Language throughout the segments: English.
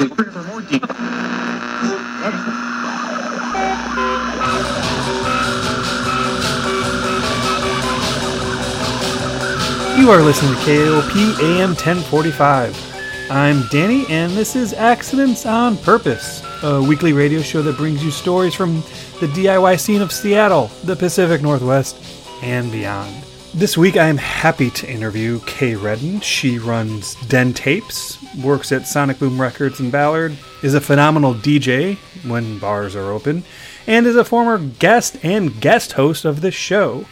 You are listening to KOP AM 1045. I'm Danny, and this is Accidents on Purpose, a weekly radio show that brings you stories from the DIY scene of Seattle, the Pacific Northwest, and beyond. This week, I am happy to interview Kay Redden. She runs Den Tapes, works at Sonic Boom Records in Ballard, is a phenomenal DJ when bars are open, and is a former guest and guest host of this show.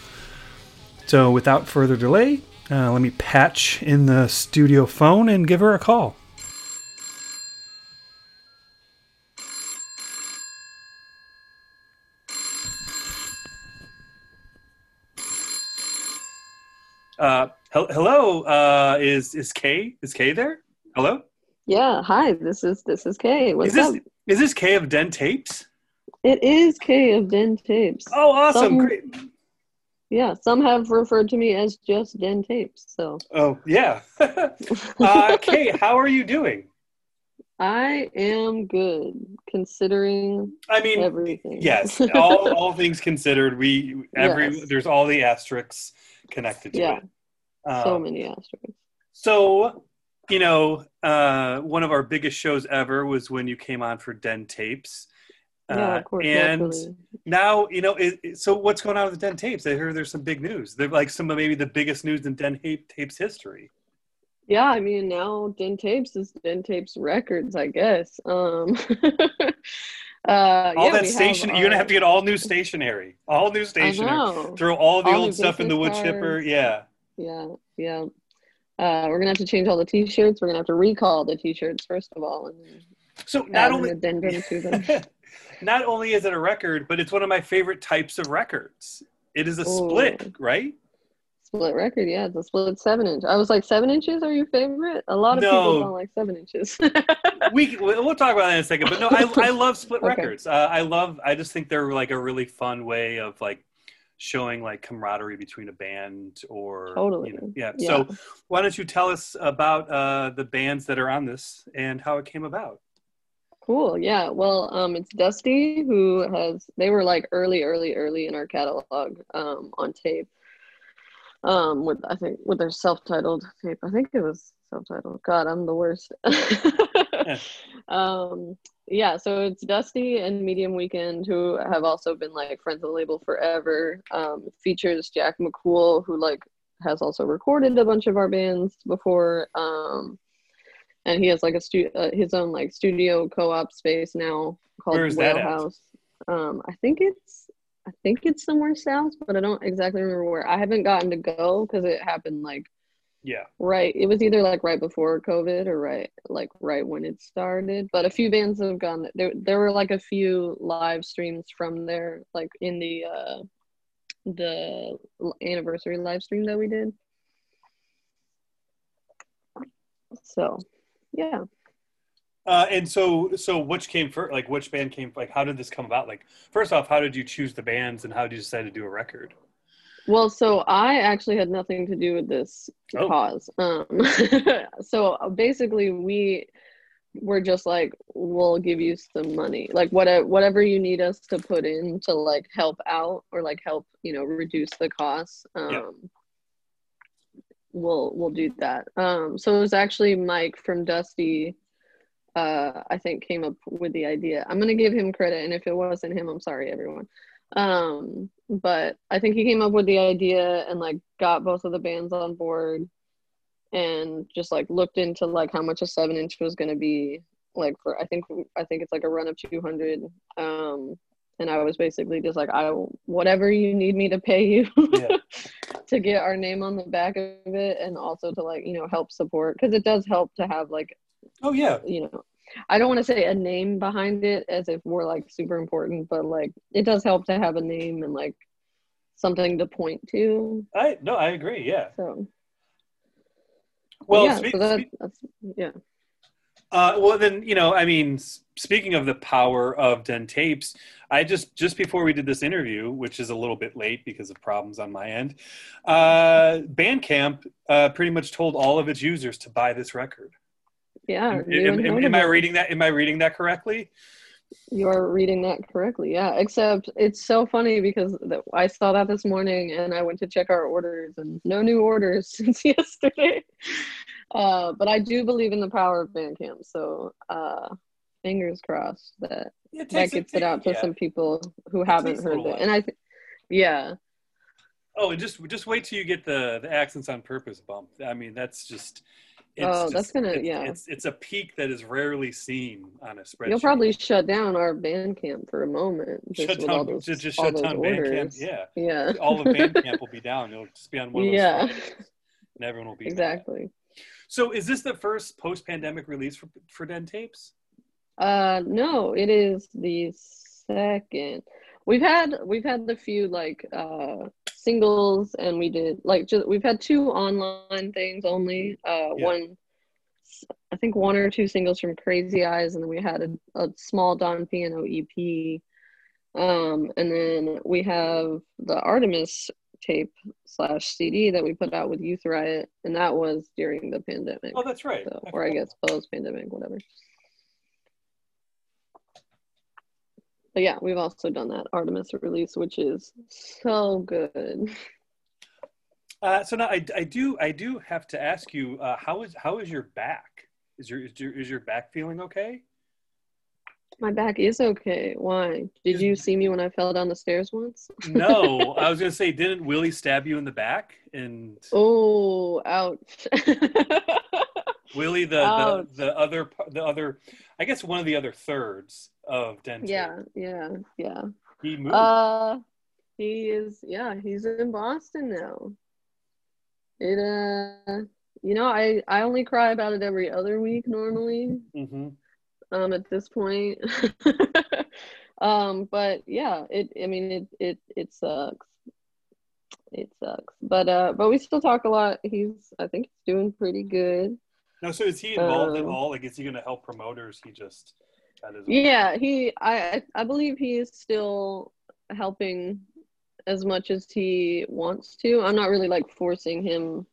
So, without further delay, uh, let me patch in the studio phone and give her a call. Uh, hel- hello, uh, is is Kay is Kay there? Hello, Yeah, hi. This is this is Kay. What's is this up? is this Kay of Den Tapes? It is Kay of Den Tapes. Oh, awesome, Some- great. Yeah, some have referred to me as just Den Tapes. So Oh, yeah. uh, Kay, how are you doing? I am good considering I mean, everything. yes, all, all things considered, we every Yes. there's all the asterisks connected to Yeah, it. Um, so many asteroids. So, you know, uh, one of our biggest shows ever was when you came on for Den Tapes. Yeah, Uh, of course. and naturally. now, you know, it, it- so what's going on with the Den Tapes? I hear there's some big news. They're like some of maybe the biggest news in Den Ta- Tapes history. Yeah, I mean now Den Tapes is Den Tapes Records, I guess. Um uh All yeah, that station, you're gonna have to get all new stationery, all new stationery. Throw all the All old stuff in the wood chipper. Yeah. Yeah, yeah. Uh, we're gonna have to change all the T-shirts. We're gonna have to recall the T-shirts first of all, and So not only not only is it a record, but it's one of my favorite types of records. It is a split, right? Split record, yeah, it's a split seven inch. I was like, seven inches are your favorite? A lot of No. people don't like seven inches. we we'll we'll talk about that in a second but no i, I love split Okay. records uh, i love i just think they're like a really fun way of like showing like camaraderie between a band or Totally. you know, yeah. Yeah. so why don't you tell us about uh, the bands that are on this and how it came about Cool. Yeah. Well, um, it's Dusty who has. They were like early, early, early in our catalog um, on tape. Um, with I think with their self-titled tape. I think it was self-titled. God, I'm the worst. um, yeah. So it's Dusty and Medium Weekend who have also been like friends of the label forever. Um, features Jack McCool who like has also recorded a bunch of our bands before. Um, and he has like a stu- uh, his own like studio co-op space now called Where is Whale? House. Um, I think it's I think it's somewhere south, but I don't exactly remember where. I haven't gotten to go because it happened like yeah right. It was either like right before COVID or right like right when it started. But a few bands have gone. There there were like a few live streams from there, like in the uh the anniversary live stream that we did. So, yeah. Uh, and so so which came first like which band came like how did this come about like first off how did you choose the bands and how did you decide to do a record Well, so I actually had nothing to do with this Oh. cause. Um, so basically, we were just like, we'll give you some money, like whatever whatever you need us to put in to like help out or like help you know reduce the costs. Um, Yeah. We'll we'll do that. Um, so it was actually Mike from Dusty. Uh, I think came up with the idea. I'm gonna give him credit, and if it wasn't him, I'm sorry, everyone um but i think he came up with the idea and like got both of the bands on board and just like looked into like how much a seven inch was going to be like for i think i think it's like a run of 200 um and i was basically just like i whatever you need me to pay you Yeah. to get our name on the back of it and also to like you know help support because it does help to have like oh yeah you know i don't want to say a name behind it as if we're like super important but like it does help to have a name and like something to point to. I no i agree yeah. So well yeah so that, that's yeah. Uh, well, then you know, I mean, speaking of the power of Den Tapes, I just just before we did this interview, which is a little bit late because of problems on my end, uh, Bandcamp uh, pretty much told all of its users to buy this record. Yeah. Am, am- am- I reading that? Am I reading that correctly? You're reading that correctly, yeah. Except it's so funny because the, I saw that this morning and I went to check our orders and no new orders since yesterday. Uh, but I do believe in the power of Bandcamp, so uh, fingers crossed that It that gets it out to yeah. some people who takes haven't heard it. And I, yeah, Oh, and just just wait till you get the the Accidents on Purpose bump. I mean, that's just. It's Oh, that's gonna- it's, yeah. It's it's a peak that is rarely seen on a spreadsheet. you'll probably shut down our Bandcamp for a moment just shut with down all those, just, just all shut those down Bandcamp. orders. Yeah, Yeah, all of Bandcamp will be down. It'll just be on one of those. yeah, and everyone will be mad. exactly. So, is this the first post-pandemic release for for Den Tapes? Uh, no, it is the second. We've had we've had the few like uh singles, and we did like just we've had two online things only. Uh, Yeah. one, I think one or two singles from Crazy Eyes, and then we had a, a small Don Piano EP. Um, and then we have the Artemis tape slash CD that we put out with Youth Riot, and that was during the pandemic. Oh, that's right. So, or I guess post pandemic, whatever. But yeah, we've also done that Artemis release, which is so good. Uh, so now I, I do I do have to ask you uh, how is how is your back? Is your is your is your back feeling okay? My back is okay. Why? Did you see me when I fell down the stairs once? No, I was gonna say, didn't Willie stab you in the back? And Oh, ouch. Willie, the, the the other the other, I guess one of the other thirds of Denton. yeah, yeah, yeah. he moved. Uh he is yeah, he's in Boston now. It uh you know, I I only cry about it every other week normally. hmm um at this point um but yeah it i mean it it it sucks it sucks but uh but we still talk a lot he's i think he's doing pretty good No, so is he involved at Um, all? Like, is he gonna help promoters? He just got his own- yeah he i i I believe he is still helping as much as he wants to i'm not really like forcing him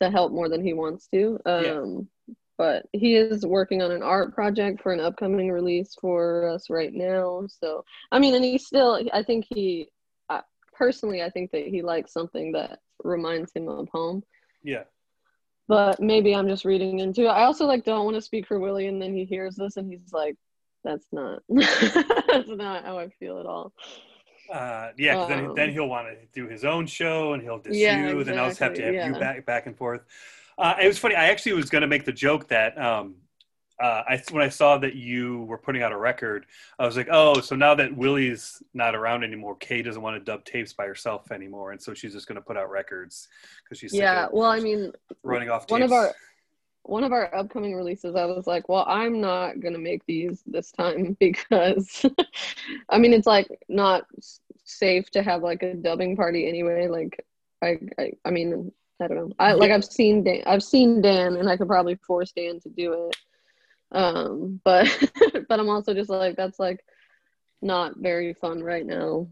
to help more than he wants to um Yeah. but he is working on an art project for an upcoming release for us right now so i mean and he still i think he uh, personally i think that he likes something that reminds him of home yeah. But maybe i'm just reading into it i also like don't want to speak for willie and then he hears this and he's like that's not that's not how i feel at all Uh, yeah, 'cause then, Um, then he'll want to do his own show and he'll diss Yeah, you. Then I'll just have to have exactly, you back back and forth. Uh, it was funny. I actually was going to make the joke that um, uh, I when I saw that you were putting out a record, I was like, oh, so now that Willie's not around anymore, Kay doesn't want to dub tapes by herself anymore, and so she's just going to put out records because she's yeah well i mean running off. one of our one of our upcoming releases i was like well i'm not gonna make these this time because i mean it's like not safe to have like a dubbing party anyway like i i, I mean i don't know. I like i've seen dan i've seen dan and i could probably force dan to do it um but but i'm also just like that's like not very fun right now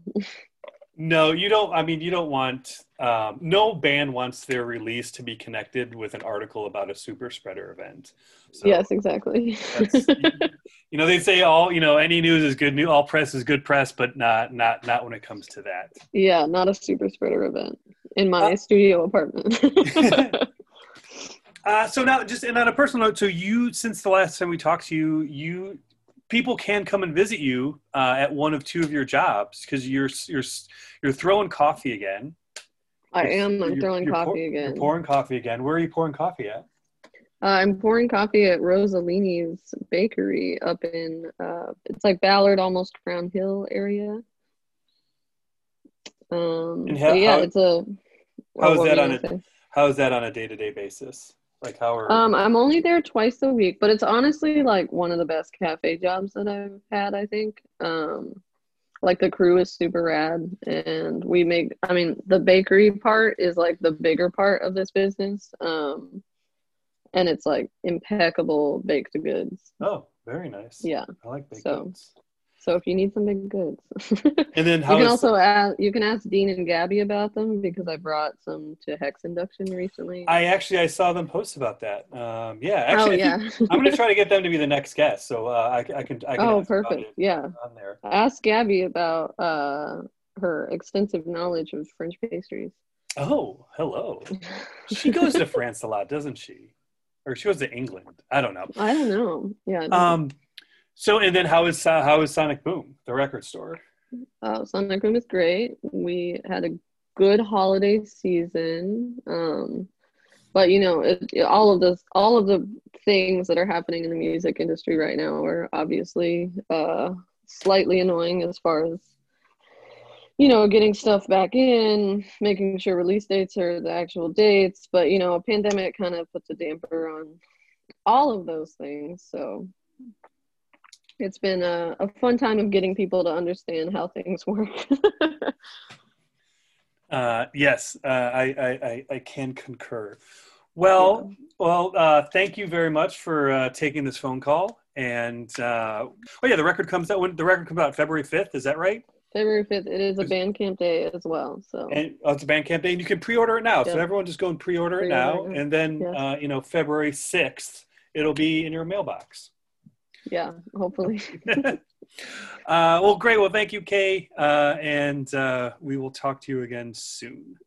No, you don't. I mean, you don't want. Um, no band wants their release to be connected with an article about a super spreader event. So yes exactly that's, you know, they say all. You know, any news is good news. All press is good press, but not not not when it comes to that. yeah not a super spreader event in my Uh, studio apartment Uh, so now, just and on a personal note, so you since the last time we talked to you, you people can come and visit you uh, at one of two of your jobs because you're you're you're throwing coffee again. I am. I'm You're- throwing you're pour- coffee again. You're pouring coffee again. Where are you pouring coffee at? Uh, I'm pouring coffee at Rosalini's Bakery up in, uh, it's like Ballard, almost Crown Hill area. Um, how- yeah, how- it's a. how is that on a- say? How is that on a day to day basis? Like how are Um, I'm only there twice a week, but it's honestly like one of the best cafe jobs that I've had. I think. Um, like the crew is super rad, and we make. I mean, the bakery part is like the bigger part of this business. Um, and it's like impeccable baked goods. oh very nice. Yeah. I like baked So- goods. So if you need some big goods, And then you can is- also ask you can ask Dean and Gabby about them because I brought some to Hex Enduction recently. I actually I saw them post about that. Um, yeah, oh actually, I yeah. I'm gonna try to get them to be the next guest, so uh, I, I can. I can oh perfect. Yeah. On there. Ask Gabby about uh her extensive knowledge of French pastries. Oh, hello. She goes to France a lot, doesn't she? Or she goes to England. I don't know. I don't know. Yeah. Um, so and then how is uh, how is Sonic Boom, the record store? Uh, Sonic Boom is great. We had a good holiday season. Um, but you know, it, it- all of this, all of the things that are happening in the music industry right now are obviously uh, slightly annoying as far as you know getting stuff back in, making sure release dates are the actual dates. But you know, a pandemic kind of puts a damper on all of those things. So it's been a, a fun time of getting people to understand how things work. Uh, yes, uh, I, I, I, I can concur. Well, well, uh, thank you very much for uh, taking this phone call. And uh, oh yeah, the record comes out when the record comes out February fifth. Is that right? February 5th, it is a Bandcamp day as well. So, And oh, it's a Bandcamp day, and you can pre-order it now. So everyone just go and pre-order it Pre-order now, it. and then Yeah. uh, you know February sixth, it'll be in your mailbox. Yeah, hopefully. uh, well, great. Well, thank you, Kay, uh, and uh, we will talk to you again soon.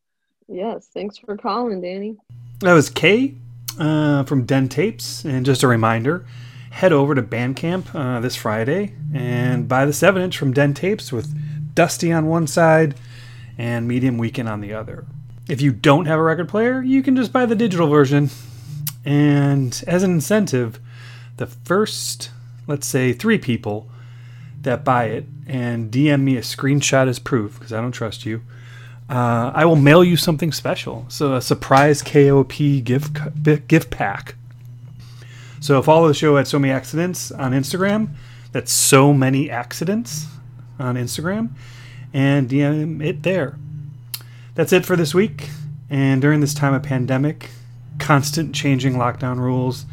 yes, thanks for calling, Danny. That was Kay uh, from Den Tapes, and just a reminder: head over to Bandcamp uh, this Friday and buy the seven inch from Den Tapes with Dusty on one side and Medium Weekend on the other. If you don't have a record player, you can just buy the digital version. And as an incentive, the first, let's say, three people that buy it and DM me a screenshot as proof, because I don't trust you, uh, I will mail you something special. So a surprise KOP gift gift pack. So follow the show at So Many Accidents on Instagram. That's So Many Accidents on Instagram, and DM it there. That's it for this week. And during this time of pandemic, constant changing lockdown rules,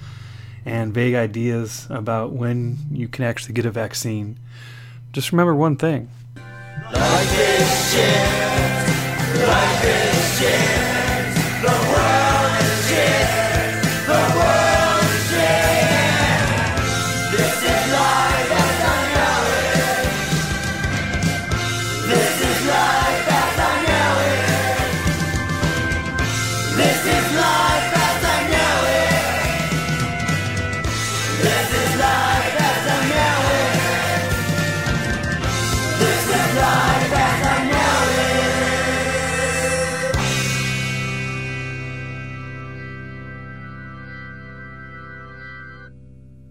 and vague ideas about when you can actually get a vaccine, just remember one thing. This